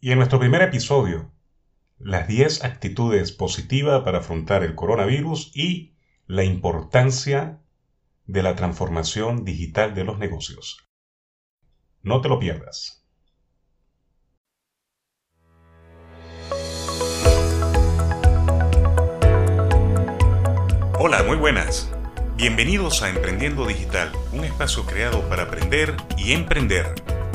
Y en nuestro primer episodio, las 10 actitudes positivas para afrontar el coronavirus y la importancia de la transformación digital de los negocios. No te lo pierdas. Hola, muy buenas. Bienvenidos a Emprendiendo Digital, un espacio creado para aprender y emprender.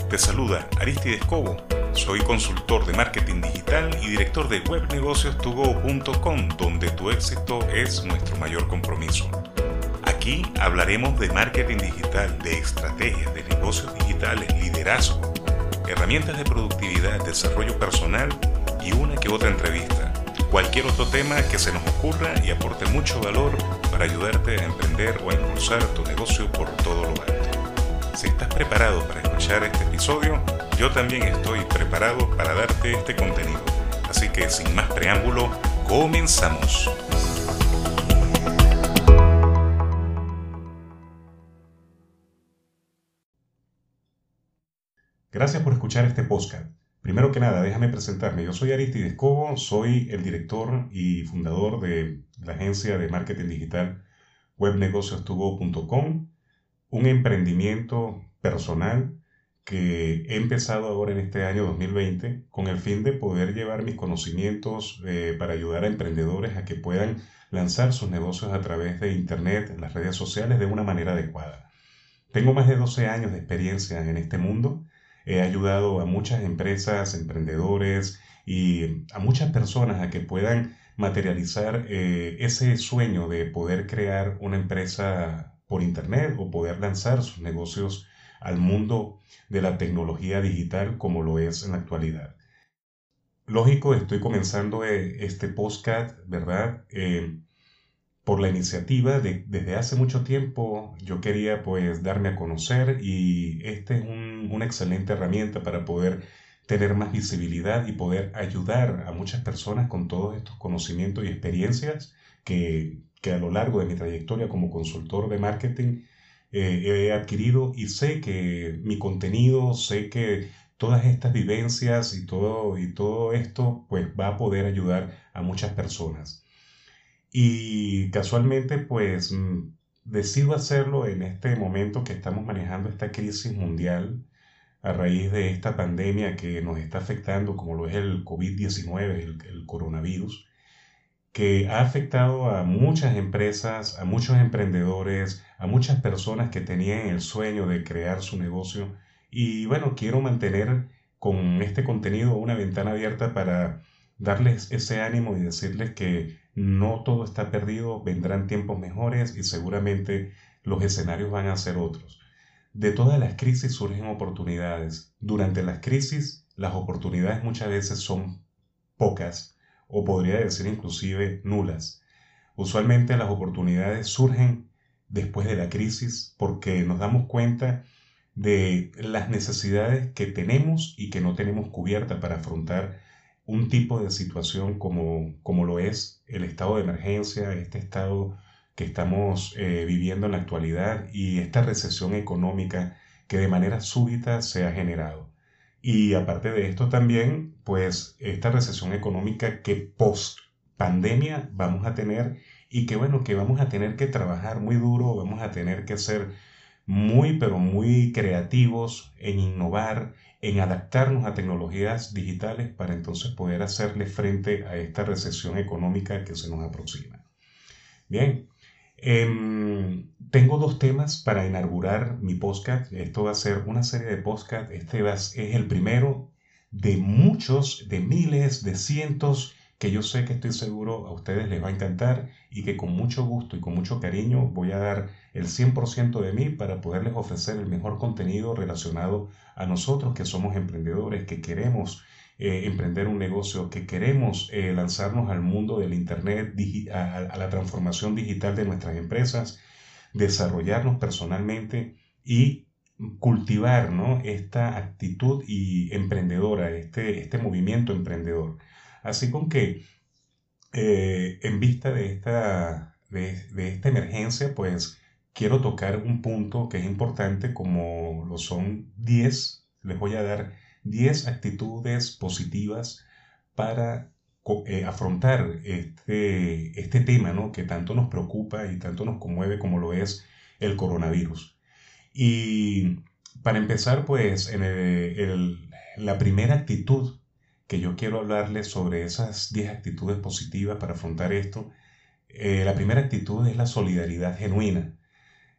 Te saluda Aristides Cobo soy consultor de marketing digital y director de webnegociostugo.com, donde tu éxito es nuestro mayor compromiso. Aquí hablaremos de marketing digital, de estrategias, de negocios digitales, liderazgo, herramientas de productividad, desarrollo personal y una que otra entrevista. Cualquier otro tema que se nos ocurra y aporte mucho valor para ayudarte a emprender o a impulsar tu negocio por todo lo alto. Si estás preparado para escuchar este episodio, yo también estoy preparado para darte este contenido. Así que sin más preámbulo, comenzamos. Gracias por escuchar este podcast. Primero que nada, déjame presentarme. Yo soy Aristides Cobo, soy el director y fundador de la agencia de marketing digital webnegociostubo.com, un emprendimiento personal que he empezado ahora en este año 2020 con el fin de poder llevar mis conocimientos eh, para ayudar a emprendedores a que puedan lanzar sus negocios a través de Internet, las redes sociales, de una manera adecuada. Tengo más de 12 años de experiencia en este mundo. He ayudado a muchas empresas, emprendedores y a muchas personas a que puedan materializar eh, ese sueño de poder crear una empresa por Internet o poder lanzar sus negocios al mundo de la tecnología digital como lo es en la actualidad. Lógico, estoy comenzando eh, este podcast, ¿verdad? Eh, por la iniciativa de, desde hace mucho tiempo yo quería pues darme a conocer y esta es una excelente herramienta para poder tener más visibilidad y poder ayudar a muchas personas con todos estos conocimientos y experiencias que, que a lo largo de mi trayectoria como consultor de marketing eh, he adquirido y sé que mi contenido, sé que todas estas vivencias y todo, y todo esto pues va a poder ayudar a muchas personas. Y casualmente pues mm, decido hacerlo en este momento que estamos manejando esta crisis mundial a raíz de esta pandemia que nos está afectando como lo es el COVID-19, el coronavirus que ha afectado a muchas empresas, a muchos emprendedores, a muchas personas que tenían el sueño de crear su negocio. Y bueno, quiero mantener con este contenido una ventana abierta para darles ese ánimo y decirles que no todo está perdido, vendrán tiempos mejores y seguramente los escenarios van a ser otros. De todas las crisis surgen oportunidades. Durante las crisis, las oportunidades muchas veces son pocas o podría decir inclusive nulas. Usualmente las oportunidades surgen después de la crisis porque nos damos cuenta de las necesidades que tenemos y que no tenemos cubierta para afrontar un tipo de situación como, como lo es el estado de emergencia, este estado que estamos eh, viviendo en la actualidad y esta recesión económica que de manera súbita se ha generado. Y aparte de esto también, pues esta recesión económica que post pandemia vamos a tener y que bueno, que vamos a tener que trabajar muy duro, vamos a tener que ser muy, pero muy creativos en innovar, en adaptarnos a tecnologías digitales para entonces poder hacerle frente a esta recesión económica que se nos aproxima. Bien, Em, tengo dos temas para inaugurar mi podcast. Esto va a ser una serie de podcast. Este es el primero de muchos, de miles, de cientos, que yo sé que estoy seguro a ustedes les va a encantar y que con mucho gusto y con mucho cariño voy a dar el 100% de mí para poderles ofrecer el mejor contenido relacionado a nosotros que somos emprendedores, que queremos eh, emprender un negocio, que queremos eh, lanzarnos al mundo del Internet, a, la transformación digital de nuestras empresas, desarrollarnos personalmente y cultivar ¿no? esta actitud y emprendedora, este, este movimiento emprendedor. Así con que, eh, en vista de esta, de, de esta emergencia, pues quiero tocar un punto que es importante como lo son 10, les voy a dar 10 actitudes positivas para eh, afrontar este, este tema ¿no? que tanto nos preocupa y tanto nos conmueve como lo es el coronavirus. Y para empezar, pues, la primera actitud que yo quiero hablarles sobre esas 10 actitudes positivas para afrontar esto, eh, la primera actitud es la solidaridad genuina.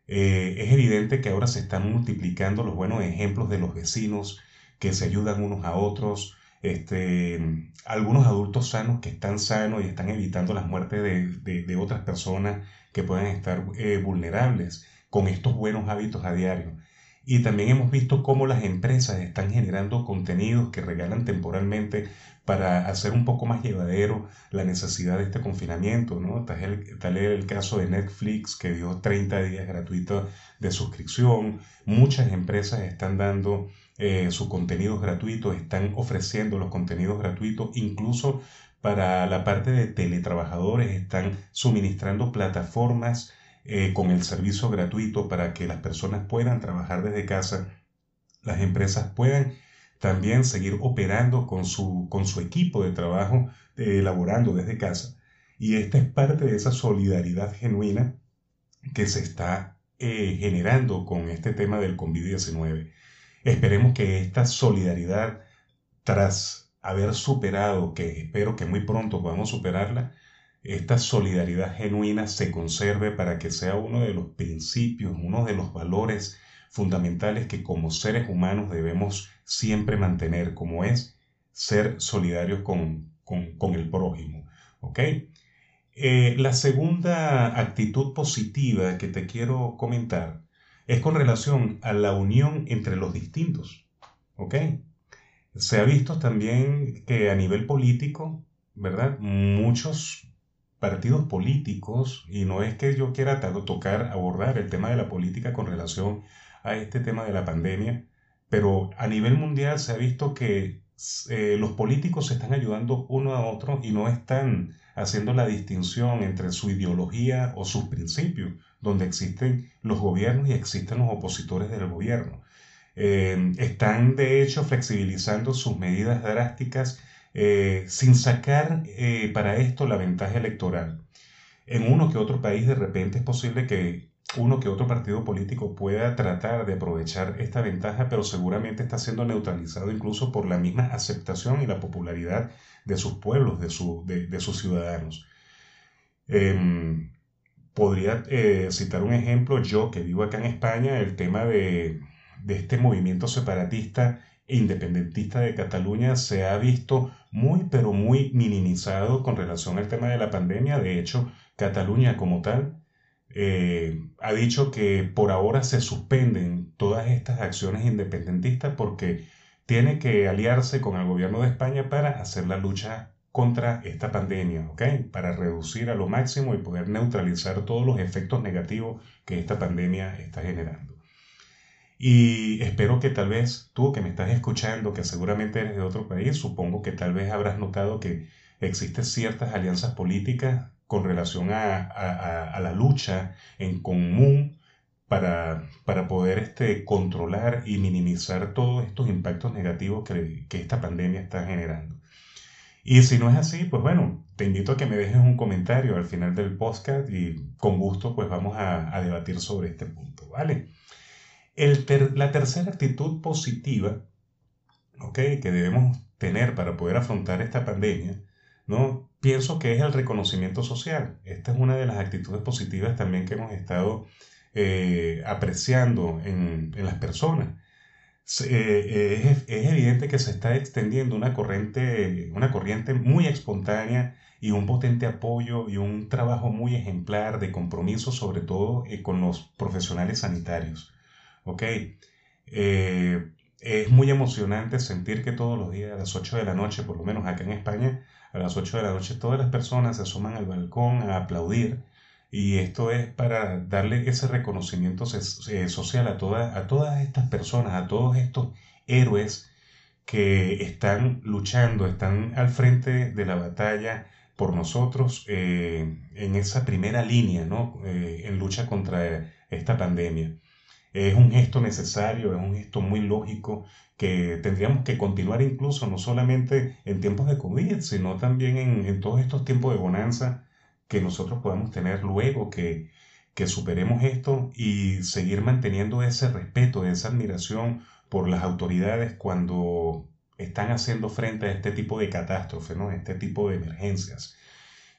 Eh, es evidente que ahora se están multiplicando los buenos ejemplos de los vecinos que se ayudan unos a otros, este, algunos adultos sanos que están sanos y están evitando las muertes de, otras personas que puedan estar eh, vulnerables con estos buenos hábitos a diario. Y también hemos visto cómo las empresas están generando contenidos que regalan temporalmente para hacer un poco más llevadero la necesidad de este confinamiento. ¿no? Tal, es el, caso de Netflix que dio 30 días gratuitos de suscripción. Muchas empresas están dando eh, sus contenidos gratuitos, están ofreciendo los contenidos gratuitos, incluso para la parte de teletrabajadores, están suministrando plataformas eh, con el servicio gratuito para que las personas puedan trabajar desde casa, las empresas puedan también seguir operando con su, con su equipo de trabajo, eh, elaborando desde casa. Y esta es parte de esa solidaridad genuina que se está generando con este tema del COVID-19. Esperemos que esta solidaridad, tras haber superado, que espero que muy pronto podamos superarla, esta solidaridad genuina se conserve para que sea uno de los principios, uno de los valores fundamentales que como seres humanos debemos siempre mantener, como es ser solidarios con, con, el prójimo. Eh, la segunda actitud positiva que te quiero comentar es con relación a la unión entre los distintos. Se ha visto también que a nivel político, ¿verdad? Muchos partidos políticos, y no es que yo quiera tocar, abordar el tema de la política con relación a este tema de la pandemia, pero a nivel mundial se ha visto que eh, los políticos se están ayudando uno a otro y no están haciendo la distinción entre su ideología o sus principios, donde existen los gobiernos y existen los opositores del gobierno. Eh, están de hecho flexibilizando sus medidas drásticas eh, sin sacar eh, para esto la ventaja electoral. En uno que otro país de repente es posible que uno que otro partido político pueda tratar de aprovechar esta ventaja, pero seguramente está siendo neutralizado incluso por la misma aceptación y la popularidad de sus pueblos, de, sus ciudadanos. Em, podría eh, citar un ejemplo, yo que vivo acá en España, el tema de, este movimiento separatista e independentista de Cataluña se ha visto muy, pero muy minimizado con relación al tema de la pandemia. De hecho, Cataluña como tal eh, ha dicho que por ahora se suspenden todas estas acciones independentistas porque tiene que aliarse con el gobierno de España para hacer la lucha contra esta pandemia. Para reducir a lo máximo y poder neutralizar todos los efectos negativos que esta pandemia está generando. Y espero que tal vez tú que me estás escuchando, que seguramente eres de otro país, supongo que tal vez habrás notado que existen ciertas alianzas políticas con relación a, la lucha en común para, para poder este, controlar y minimizar todos estos impactos negativos que, que esta pandemia está generando. Y si no es así, pues bueno, te invito a que me dejes un comentario al final del podcast y con gusto pues vamos a, debatir sobre este punto, ¿vale? La tercera actitud positiva, ¿ok? Que debemos tener para poder afrontar esta pandemia, ¿no? Pienso que es el reconocimiento social. Esta es una de las actitudes positivas también que hemos estado eh, apreciando en, las personas. Eh, eh, es, evidente que se está extendiendo una corriente, una corriente muy espontánea y un potente apoyo y un trabajo muy ejemplar de compromiso, sobre todo con los profesionales sanitarios. ¿Ok? es muy emocionante sentir que todos los días a las 8 de la noche, por lo menos acá en España, a las 8 de la noche todas las personas se asoman al balcón a aplaudir y esto es para darle ese reconocimiento eh, social a, a todas estas personas, a todos estos héroes que están luchando, están al frente de la batalla por nosotros eh, en esa primera línea, ¿no? Eh, en lucha contra esta pandemia. Es un gesto necesario, es un gesto muy lógico que tendríamos que continuar incluso no solamente en tiempos de COVID, sino también en, todos estos tiempos de bonanza que nosotros podamos tener luego que, que superemos esto y seguir manteniendo ese respeto, esa admiración por las autoridades cuando están haciendo frente a este tipo de catástrofe, ¿no? este tipo de emergencias.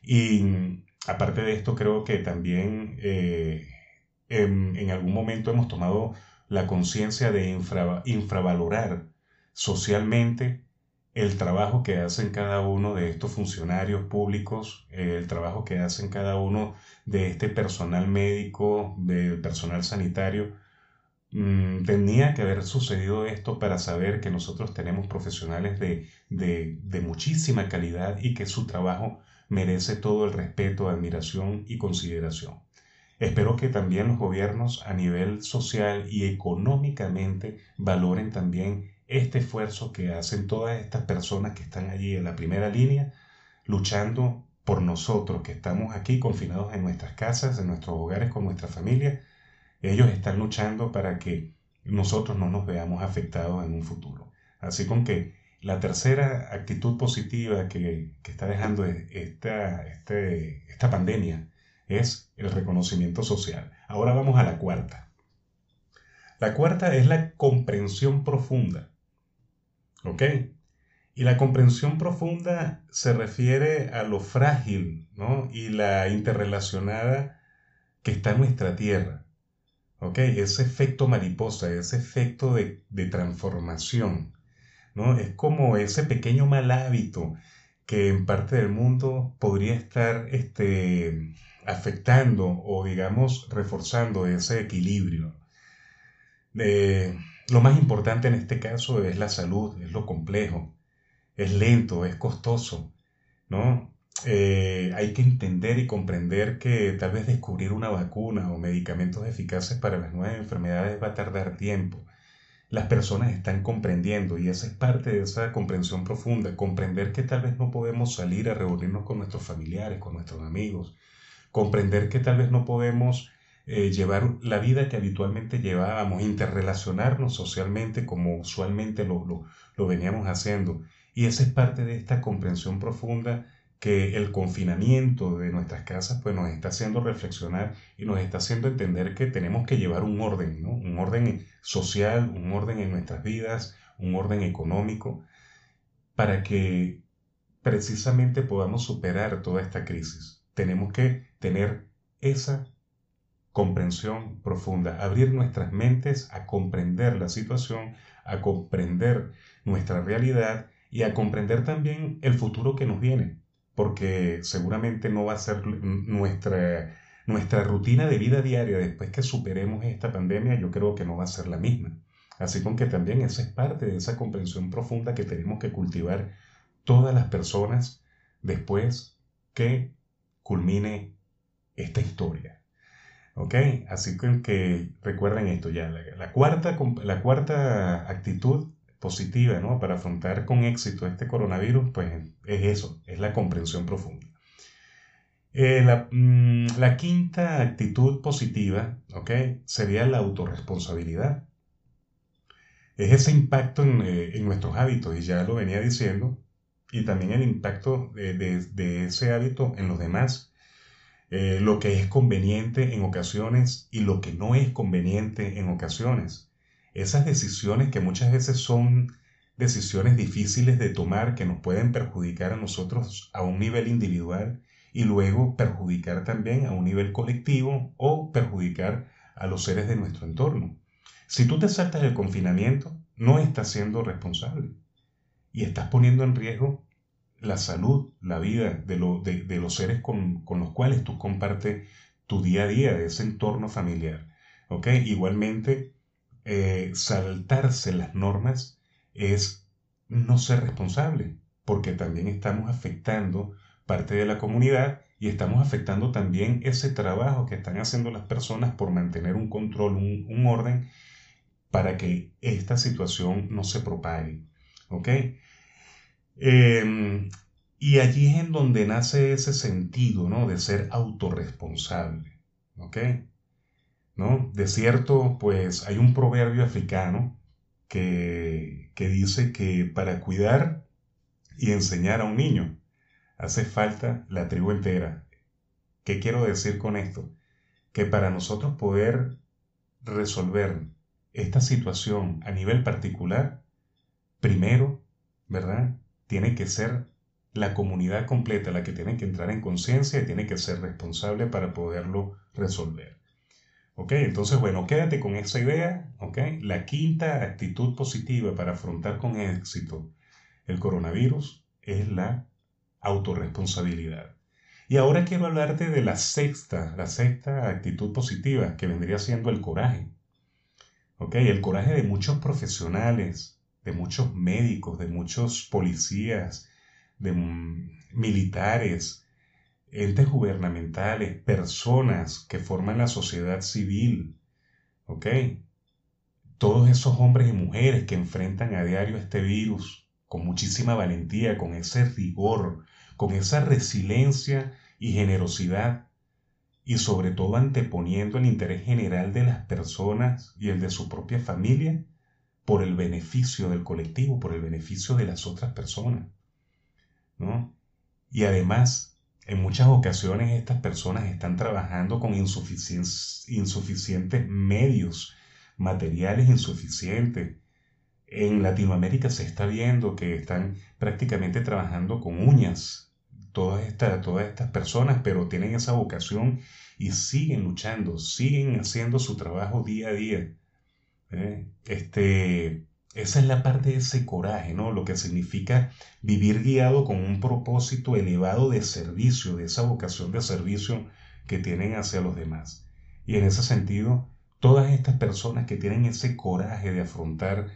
Y aparte de esto, creo que también eh, en, algún momento hemos tomado la conciencia de infravalorar socialmente el trabajo que hacen cada uno de estos funcionarios públicos, el trabajo que hacen cada uno de este personal médico, del personal sanitario. Mm, tenía que haber sucedido esto para saber que nosotros tenemos profesionales de, de muchísima calidad y que su trabajo merece todo el respeto, admiración y consideración. Espero que también los gobiernos a nivel social y económicamente valoren también este esfuerzo que hacen todas estas personas que están allí en la primera línea, luchando por nosotros que estamos aquí confinados en nuestras casas, en nuestros hogares con nuestra familia. Ellos están luchando para que nosotros no nos veamos afectados en un futuro. Así con que la tercera actitud positiva que, está dejando esta, este, esta pandemia es el reconocimiento social. Ahora vamos a la cuarta. La cuarta es la comprensión profunda. ¿Ok? Y la comprensión profunda se refiere a lo frágil ¿no? y la interrelacionada que está nuestra tierra. ¿Ok? Ese efecto mariposa, ese efecto de, de transformación. ¿no? Es como ese pequeño mal hábito que en parte del mundo podría estar este, afectando o digamos reforzando ese equilibrio. Eh, lo más importante en este caso es la salud, es lo complejo, es lento, es costoso, ¿no? Eh, hay que entender y comprender que tal vez descubrir una vacuna o medicamentos eficaces para las nuevas enfermedades va a tardar tiempo. Las personas están comprendiendo y esa es parte de esa comprensión profunda, comprender que tal vez no podemos salir a reunirnos con nuestros familiares, con nuestros amigos, comprender que tal vez no podemos eh, llevar la vida que habitualmente llevábamos, interrelacionarnos socialmente como usualmente lo, lo, veníamos haciendo. Y esa es parte de esta comprensión profunda que el confinamiento de nuestras casas pues nos está haciendo reflexionar y nos está haciendo entender que tenemos que llevar un orden, ¿no? un orden social, un orden en nuestras vidas, un orden económico, para que precisamente podamos superar toda esta crisis tenemos que tener esa comprensión profunda, abrir nuestras mentes a comprender la situación, a comprender nuestra realidad y a comprender también el futuro que nos viene, porque seguramente no va a ser nuestra, nuestra rutina de vida diaria después que superemos esta pandemia, yo creo que no va a ser la misma. Así con que también esa es parte de esa comprensión profunda que tenemos que cultivar todas las personas después que culmine esta historia. ¿Ok? Así que, recuerden esto ya. La, cuarta, la cuarta actitud positiva ¿no? para afrontar con éxito este coronavirus, pues es eso, es la comprensión profunda. Eh, mm, la, quinta actitud positiva. Sería la autorresponsabilidad. Es ese impacto en, eh, nuestros hábitos, y ya lo venía diciendo, y también el impacto de, ese hábito en los demás, eh, lo que es conveniente en ocasiones y lo que no es conveniente en ocasiones. Esas decisiones que muchas veces son decisiones difíciles de tomar que nos pueden perjudicar a nosotros a un nivel individual y luego perjudicar también a un nivel colectivo o perjudicar a los seres de nuestro entorno. Si tú te saltas del confinamiento, no estás siendo responsable y estás poniendo en riesgo la salud, la vida de, los seres con, los cuales tú compartes tu día a día, de ese entorno familiar. ¿ok? Igualmente, eh, saltarse las normas es no ser responsable, porque también estamos afectando parte de la comunidad y estamos afectando también ese trabajo que están haciendo las personas por mantener un control, un, orden, para que esta situación no se propague. ¿Ok? Em, y allí es en donde nace ese sentido, ¿no? De ser autorresponsable, ¿ok? ¿No? De cierto, pues hay un proverbio africano que, que dice que para cuidar y enseñar a un niño hace falta la tribu entera. ¿Qué quiero decir con esto? Que para nosotros poder resolver esta situación a nivel particular, primero, ¿verdad? Tiene que ser la comunidad completa la que tiene que entrar en conciencia y tiene que ser responsable para poderlo resolver. ¿Ok? Entonces, bueno, quédate con esa idea. ¿Ok? La quinta actitud positiva para afrontar con éxito el coronavirus es la autorresponsabilidad. Y ahora quiero hablarte de la sexta, la sexta actitud positiva, que vendría siendo el coraje. ¿Ok? El coraje de muchos profesionales, de muchos médicos, de muchos policías, de militares, entes gubernamentales, personas que forman la sociedad civil, ¿ok? Todos esos hombres y mujeres que enfrentan a diario este virus con muchísima valentía, con ese rigor, con esa resiliencia y generosidad, y sobre todo anteponiendo el interés general de las personas y el de su propia familia por el beneficio del colectivo, por el beneficio de las otras personas. Y además, en muchas ocasiones estas personas están trabajando con insuficientes, medios, materiales insuficientes. En Latinoamérica se está viendo que están prácticamente trabajando con uñas todas estas, todas estas personas, pero tienen esa vocación y siguen luchando, siguen haciendo su trabajo día a día. ¿eh? Este, esa es la parte de ese coraje, ¿no? Lo que significa vivir guiado con un propósito elevado de servicio, de esa vocación de servicio que tienen hacia los demás. Y en ese sentido, todas estas personas que tienen ese coraje de afrontar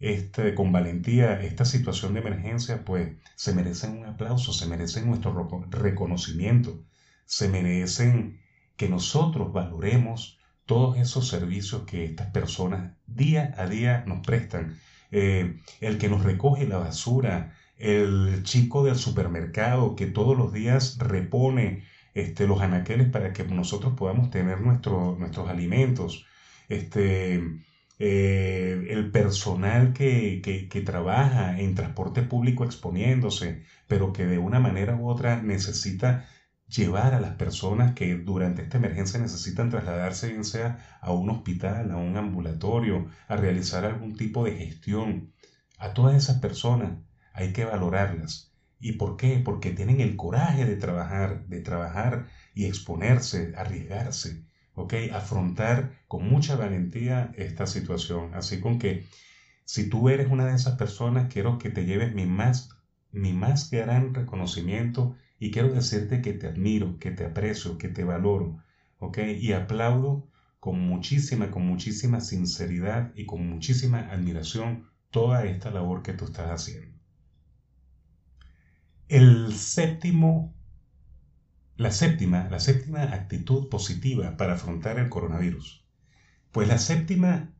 este, con valentía esta situación de emergencia, pues se merecen un aplauso, se merecen nuestro reconocimiento, se merecen que nosotros valoremos todos esos servicios que estas personas día a día nos prestan. Eh, el que nos recoge la basura, el chico del supermercado que todos los días repone este, los anaqueles para que nosotros podamos tener nuestros alimentos. Este, eh, el personal que, que, trabaja en transporte público exponiéndose, pero que de una manera u otra necesita llevar a las personas que durante esta emergencia necesitan trasladarse, bien sea a un hospital, a un ambulatorio, a realizar algún tipo de gestión. A todas esas personas hay que valorarlas. ¿Y por qué? Porque tienen el coraje de trabajar, de trabajar y exponerse, arriesgarse, ¿ok? Afrontar con mucha valentía esta situación. Así con que si tú eres una de esas personas, quiero que te lleves mi más, mi más gran reconocimiento y quiero decirte que te admiro, que te aprecio, que te valoro, ¿ok? Y aplaudo con muchísima, con muchísima sinceridad y con muchísima admiración toda esta labor que tú estás haciendo. El séptimo, la séptima, la séptima actitud positiva para afrontar el coronavirus. Pues la séptima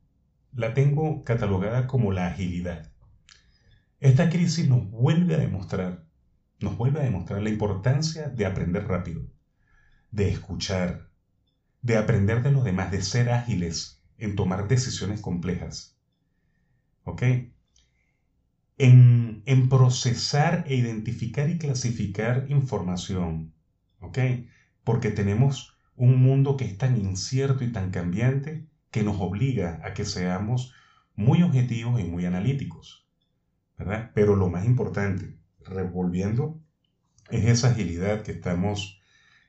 la tengo catalogada como la agilidad. Esta crisis nos vuelve a demostrar nos vuelve a demostrar la importancia de aprender rápido, de escuchar, de aprender de los demás, de ser ágiles en tomar decisiones complejas. ¿Ok? En, en procesar e identificar y clasificar información. ¿Ok? Porque tenemos un mundo que es tan incierto y tan cambiante que nos obliga a que seamos muy objetivos y muy analíticos. ¿verdad? Pero lo más importante, revolviendo es esa agilidad que estamos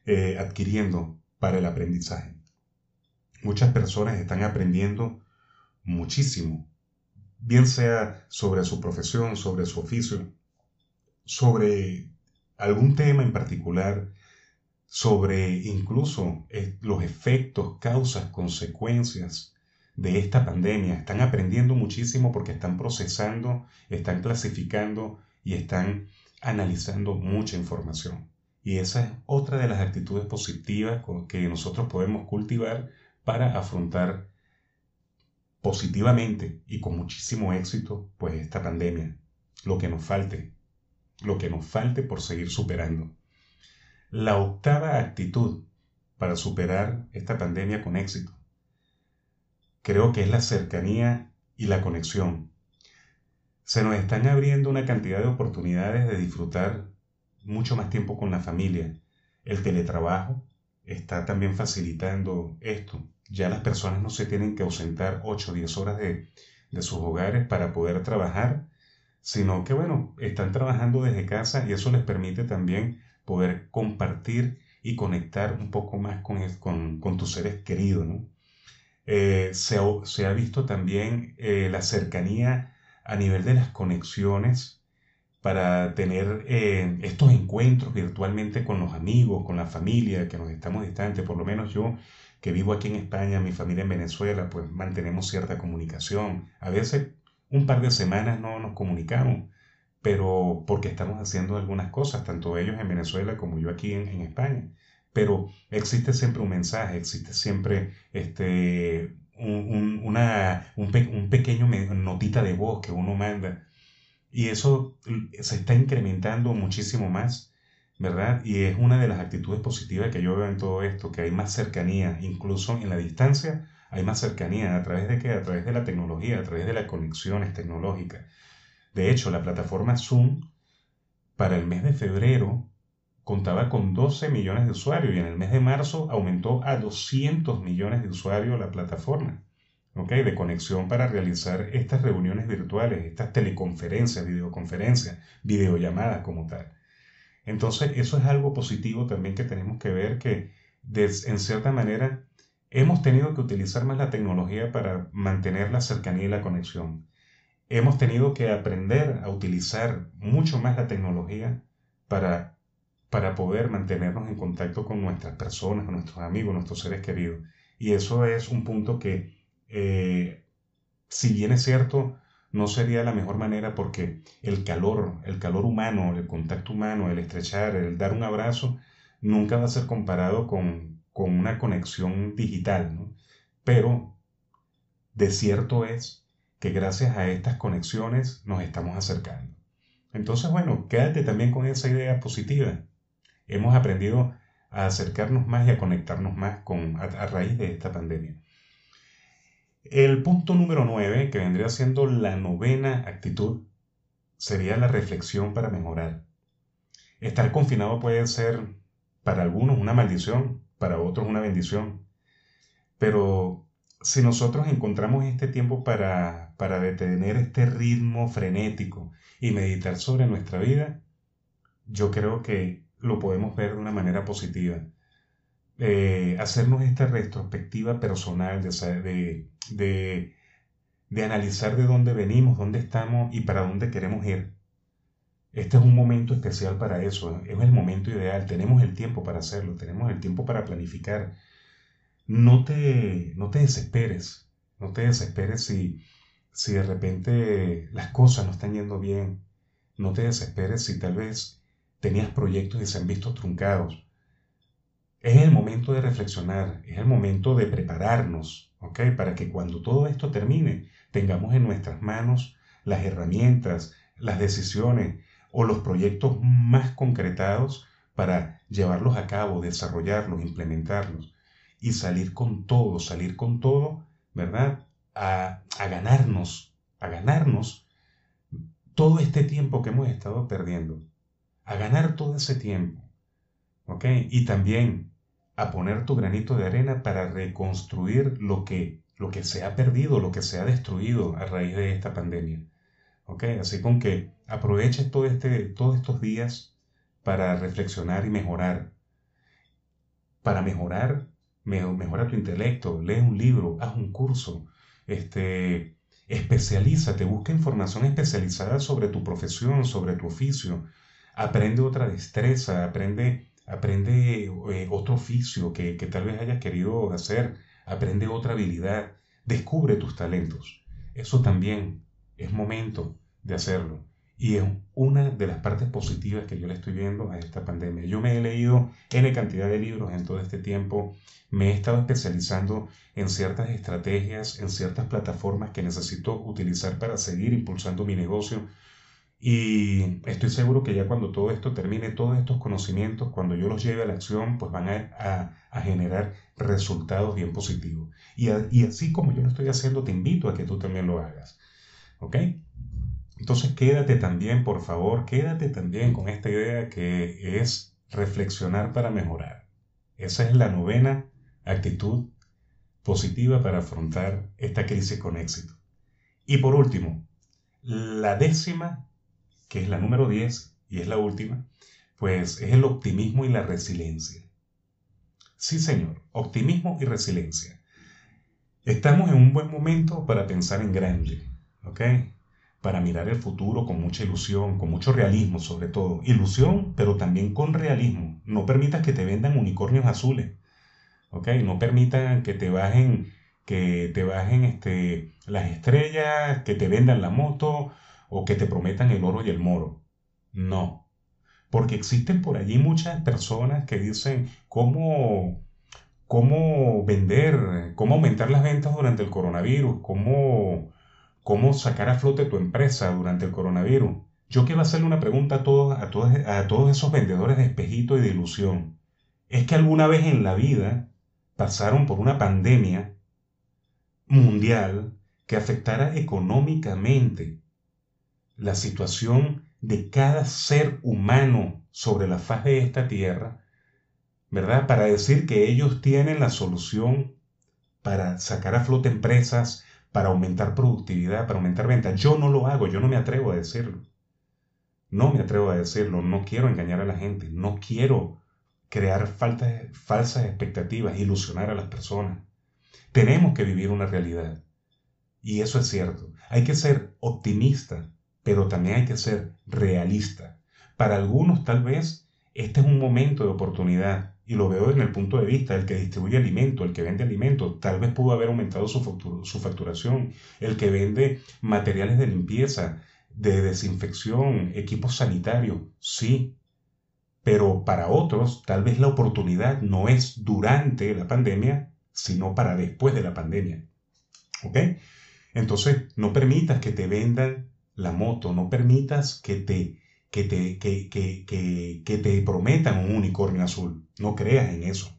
eh, adquiriendo para el aprendizaje. Muchas personas están aprendiendo muchísimo, bien sea sobre su profesión, sobre su oficio, sobre algún tema en particular, sobre incluso los efectos, causas, consecuencias de esta pandemia. Están aprendiendo muchísimo porque están procesando, están clasificando y están analizando mucha información. Y esa es otra de las actitudes positivas que nosotros podemos cultivar para afrontar positivamente y con muchísimo éxito pues esta pandemia, lo que nos falte, lo que nos falte por seguir superando. La octava actitud para superar esta pandemia con éxito creo que es la cercanía y la conexión. Se nos están abriendo una cantidad de oportunidades de disfrutar mucho más tiempo con la familia. El teletrabajo está también facilitando esto. Ya las personas no se tienen que ausentar 8 o 10 horas de, de sus hogares para poder trabajar, sino que, bueno, están trabajando desde casa y eso les permite también poder compartir y conectar un poco más con, con, con tus seres queridos. ¿no? Eh, se, ha visto también eh, la cercanía a nivel de las conexiones para tener eh, estos encuentros virtualmente con los amigos, con la familia, que nos estamos distantes, por lo menos yo que vivo aquí en España, mi familia en Venezuela, pues mantenemos cierta comunicación. A veces un par de semanas no nos comunicamos, pero porque estamos haciendo algunas cosas, tanto ellos en Venezuela como yo aquí en, España. Pero existe siempre un mensaje, existe siempre este, un, una, un, un pequeño notita de voz que uno manda. Y eso se está incrementando muchísimo más ¿verdad? Y es una de las actitudes positivas que yo veo en todo esto, que hay más cercanía, incluso en la distancia, hay más cercanía. ¿A través de qué? A través de la tecnología, a través de las conexiones tecnológicas. De hecho, la plataforma Zoom para el mes de febrero contaba con 12 millones de usuarios y en el mes de marzo aumentó a 200 millones de usuarios la plataforma. ¿ok? De conexión para realizar estas reuniones virtuales, estas teleconferencias, videoconferencias, videollamadas como tal. Entonces, eso es algo positivo también que tenemos que ver que en cierta manera hemos tenido que utilizar más la tecnología para mantener la cercanía y la conexión. Hemos tenido que aprender a utilizar mucho más la tecnología para, para poder mantenernos en contacto con nuestras personas, con nuestros amigos, nuestros seres queridos. Y eso es un punto que, eh, si bien es cierto, no sería la mejor manera porque el calor, el calor humano, el contacto humano, el estrechar, el dar un abrazo, nunca va a ser comparado con, con una conexión digital. ¿no? Pero de cierto es que gracias a estas conexiones nos estamos acercando. Entonces, bueno, quédate también con esa idea positiva. Hemos aprendido a acercarnos más y a conectarnos más con, a raíz de esta pandemia. El punto número 9, que vendría siendo la novena actitud, sería la reflexión para mejorar. Estar confinado puede ser para algunos una maldición, para otros una bendición. Pero si nosotros encontramos este tiempo para, para detener este ritmo frenético y meditar sobre nuestra vida, yo creo que lo podemos ver de una manera positiva. Eh, hacernos esta retrospectiva personal de, de, de, analizar de dónde venimos, dónde estamos y para dónde queremos ir. Este es un momento especial para eso, es el momento ideal, tenemos el tiempo para hacerlo, tenemos el tiempo para planificar. No te, no te desesperes, no te desesperes si, si de repente las cosas no están yendo bien, no te desesperes si tal vez tenías proyectos y se han visto truncados. Es el momento de reflexionar, es el momento de prepararnos, ¿ok? Para que cuando todo esto termine, tengamos en nuestras manos las herramientas, las decisiones o los proyectos más concretados para llevarlos a cabo, desarrollarlos, implementarlos y salir con todo, salir con todo, ¿verdad? A, a ganarnos, a ganarnos todo este tiempo que hemos estado perdiendo, a ganar todo ese tiempo. ¿Ok? Y también a poner tu granito de arena para reconstruir lo que, lo que se ha perdido, lo que se ha destruido a raíz de esta pandemia. ¿Ok? Así con que aproveches todo este, todos estos días para reflexionar y mejorar. Para mejorar, mejora tu intelecto, lee un libro, haz un curso, este, especialízate, busca información especializada sobre tu profesión, sobre tu oficio, aprende otra destreza, aprende aprende eh, otro oficio que, que tal vez hayas querido hacer, aprende otra habilidad, descubre tus talentos. Eso también es momento de hacerlo. Y es una de las partes positivas que yo le estoy viendo a esta pandemia. Yo me he leído N cantidad de libros en todo este tiempo, me he estado especializando en ciertas estrategias, en ciertas plataformas que necesito utilizar para seguir impulsando mi negocio. Y estoy seguro que ya cuando todo esto termine, todos estos conocimientos, cuando yo los lleve a la acción, pues van a, generar resultados bien positivos. Y, y, así como yo lo estoy haciendo, te invito a que tú también lo hagas. ¿Ok? Entonces quédate también, por favor, quédate también con esta idea que es reflexionar para mejorar. Esa es la novena actitud positiva para afrontar esta crisis con éxito. Y por último, la décima que es la número 10 y es la última, pues es el optimismo y la resiliencia. Sí, señor, optimismo y resiliencia. Estamos en un buen momento para pensar en grande, ¿ok? Para mirar el futuro con mucha ilusión, con mucho realismo sobre todo. Ilusión, pero también con realismo. No permitas que te vendan unicornios azules, ¿ok? No permitan que te bajen, que te bajen este, las estrellas, que te vendan la moto, o que te prometan el oro y el moro. No. Porque existen por allí muchas personas que dicen cómo, cómo vender, cómo aumentar las ventas durante el coronavirus, cómo, cómo sacar a flote tu empresa durante el coronavirus. Yo quiero hacerle una pregunta a todos, a todos, a todos esos vendedores de espejito y de ilusión. ¿Es que alguna vez en la vida pasaron por una pandemia mundial que afectara económicamente la situación de cada ser humano sobre la faz de esta tierra, ¿verdad? Para decir que ellos tienen la solución para sacar a flote empresas, para aumentar productividad, para aumentar ventas. Yo no lo hago, yo no me atrevo a decirlo. No me atrevo a decirlo, no quiero engañar a la gente, no quiero crear falsas expectativas, ilusionar a las personas. Tenemos que vivir una realidad. Y eso es cierto. Hay que ser optimista pero también hay que ser realista. Para algunos tal vez este es un momento de oportunidad y lo veo en el punto de vista del que distribuye alimento, el que vende alimento, tal vez pudo haber aumentado su, facturación, el que vende materiales de limpieza, de desinfección, equipos sanitarios, sí, pero para otros tal vez la oportunidad no es durante la pandemia, sino para después de la pandemia. ¿Ok? Entonces, no permitas que te vendan la moto, no permitas que te, que te, que, que, que, te prometan un unicornio azul. No creas en eso.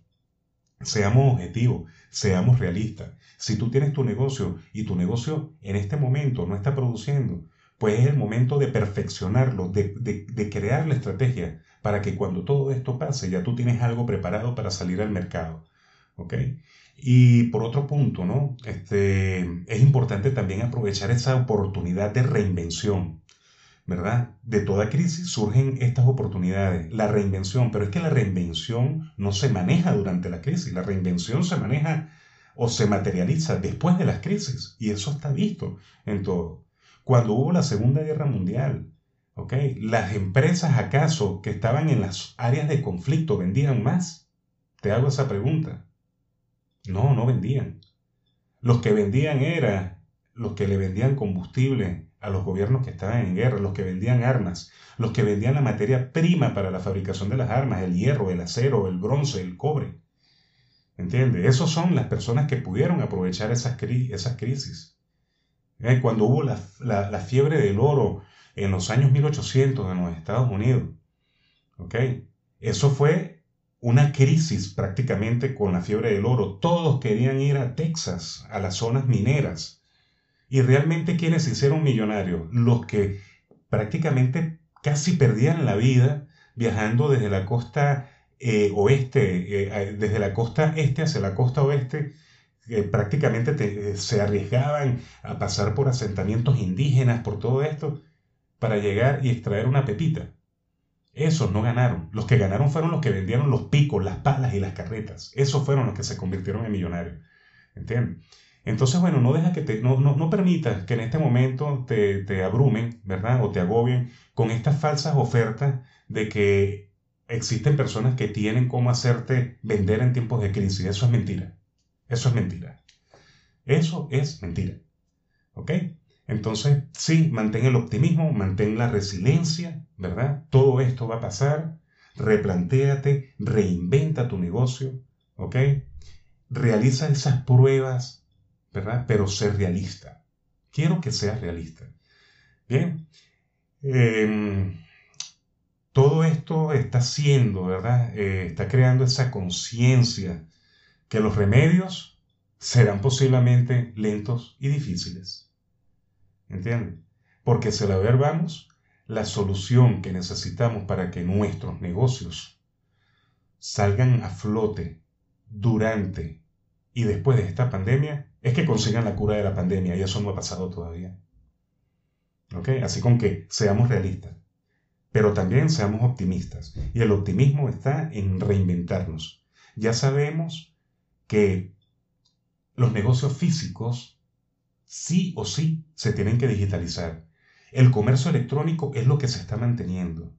Seamos objetivos, seamos realistas. Si tú tienes tu negocio y tu negocio en este momento no está produciendo, pues es el momento de perfeccionarlo, de, de, de, crear la estrategia para que cuando todo esto pase ya tú tienes algo preparado para salir al mercado. ¿Ok? Y por otro punto, ¿no? Este, es importante también aprovechar esa oportunidad de reinvención, ¿verdad? De toda crisis surgen estas oportunidades, la reinvención, pero es que la reinvención no se maneja durante la crisis, la reinvención se maneja o se materializa después de las crisis, y eso está visto en todo. Cuando hubo la Segunda Guerra Mundial, ¿ok? ¿Las empresas acaso que estaban en las áreas de conflicto vendían más? Te hago esa pregunta. No, no vendían. Los que vendían eran los que le vendían combustible a los gobiernos que estaban en guerra, los que vendían armas, los que vendían la materia prima para la fabricación de las armas, el hierro, el acero, el bronce, el cobre. ¿Entiendes? Esos son las personas que pudieron aprovechar esas, esas crisis. ¿Eh? Cuando hubo la, la, fiebre del oro en los años 1800 en los Estados Unidos, ¿ok? Eso fue una crisis prácticamente con la fiebre del oro. Todos querían ir a Texas, a las zonas mineras. Y realmente quienes hicieron millonarios, los que prácticamente casi perdían la vida viajando desde la costa eh, oeste, eh, desde la costa este hacia la costa oeste, prácticamente eh, se arriesgaban a pasar por asentamientos indígenas, por todo esto, para llegar y extraer una pepita. Esos no ganaron. Los que ganaron fueron los que vendieron los picos, las palas y las carretas. Esos fueron los que se convirtieron en millonarios. ¿Entiendes? Entonces, bueno, no deja que te, no, no, no permitas que en este momento te, te abrumen, ¿verdad? O te agobien con estas falsas ofertas de que existen personas que tienen cómo hacerte vender en tiempos de crisis. Eso es mentira. Eso es mentira. Eso es mentira. ¿Ok? Entonces, sí, mantén el optimismo, mantén la resiliencia, ¿verdad? Todo esto va a pasar. Replantéate, reinventa tu negocio, ¿ok? Realiza esas pruebas, ¿verdad? Pero sé realista. Quiero que seas realista. Bien, Em, todo esto está haciendo, ¿verdad? Eh, está creando esa conciencia que los remedios serán posiblemente lentos y difíciles. ¿Entienden? Porque si la ver vamos, la solución que necesitamos para que nuestros negocios salgan a flote durante y después de esta pandemia es que consigan la cura de la pandemia y eso no ha pasado todavía. ¿Ok? Así con que seamos realistas, pero también seamos optimistas. Y el optimismo está en reinventarnos. Ya sabemos que los negocios físicos sí o sí se tienen que digitalizar. El comercio electrónico es lo que se está manteniendo.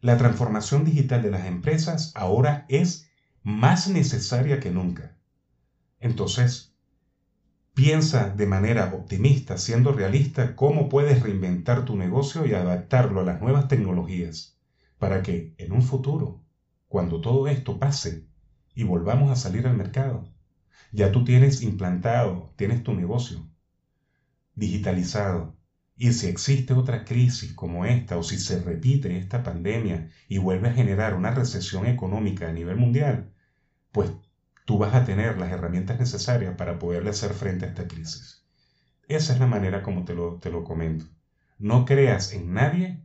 La transformación digital de las empresas ahora es más necesaria que nunca. Entonces, piensa de manera optimista, siendo realista, cómo puedes reinventar tu negocio y adaptarlo a las nuevas tecnologías para que en un futuro, cuando todo esto pase y volvamos a salir al mercado, ya tú tienes implantado, tienes tu negocio digitalizado. Y si existe otra crisis como esta o si se repite esta pandemia y vuelve a generar una recesión económica a nivel mundial, pues tú vas a tener las herramientas necesarias para poderle hacer frente a esta crisis. Esa es la manera como te lo, te lo comento. No creas en nadie,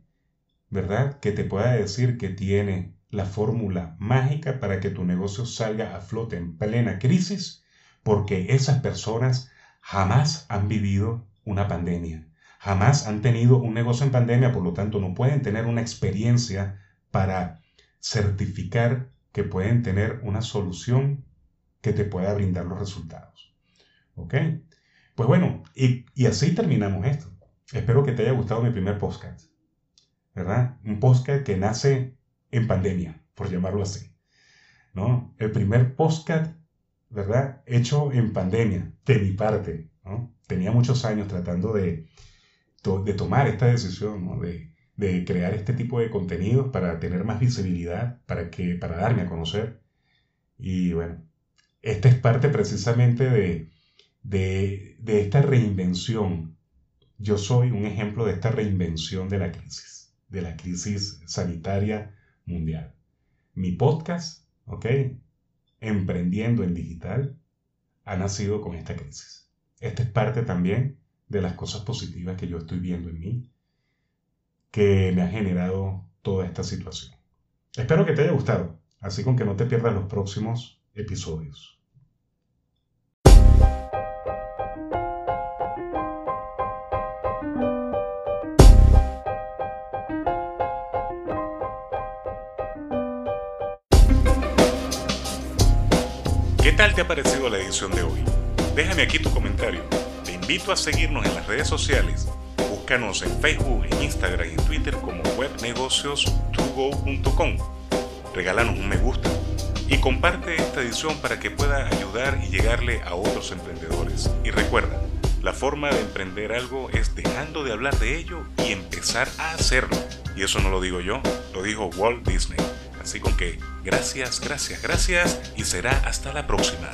¿verdad?, que te pueda decir que tiene la fórmula mágica para que tu negocio salga a flote en plena crisis, porque esas personas jamás han vivido una pandemia, jamás han tenido un negocio en pandemia, por lo tanto no pueden tener una experiencia para certificar que pueden tener una solución que te pueda brindar los resultados. ¿Ok? Pues bueno, y, así terminamos esto. Espero que te haya gustado mi primer podcast. ¿Verdad? Un podcast que nace en pandemia, por llamarlo así. ¿No? El primer podcast, ¿verdad? Hecho en pandemia, de mi parte. Tenía muchos años tratando de, de tomar esta decisión. De, de crear este tipo de contenidos para tener más visibilidad, para, que, para darme a conocer. Y bueno, esta es parte precisamente de, de, de esta reinvención. Yo soy un ejemplo de esta reinvención de la crisis, de la crisis sanitaria mundial. Mi podcast, ¿ok? Emprendiendo en digital, ha nacido con esta crisis. Esta es parte también de las cosas positivas que yo estoy viendo en mí que me ha generado toda esta situación. Espero que te haya gustado, así con que no te pierdas los próximos episodios. ¿Qué tal te ha parecido la edición de hoy? Déjame aquí tu comentario. Te invito a seguirnos en las redes sociales Búscanos en Facebook, en Instagram y en Twitter como webnegocios2go.com. Regálanos un me gusta y comparte esta edición para que pueda ayudar y llegarle a otros emprendedores. Y recuerda, la forma de emprender algo es dejando de hablar de ello y empezar a hacerlo. Y eso no lo digo yo, lo dijo Walt Disney. Así que gracias, gracias, gracias y será hasta la próxima.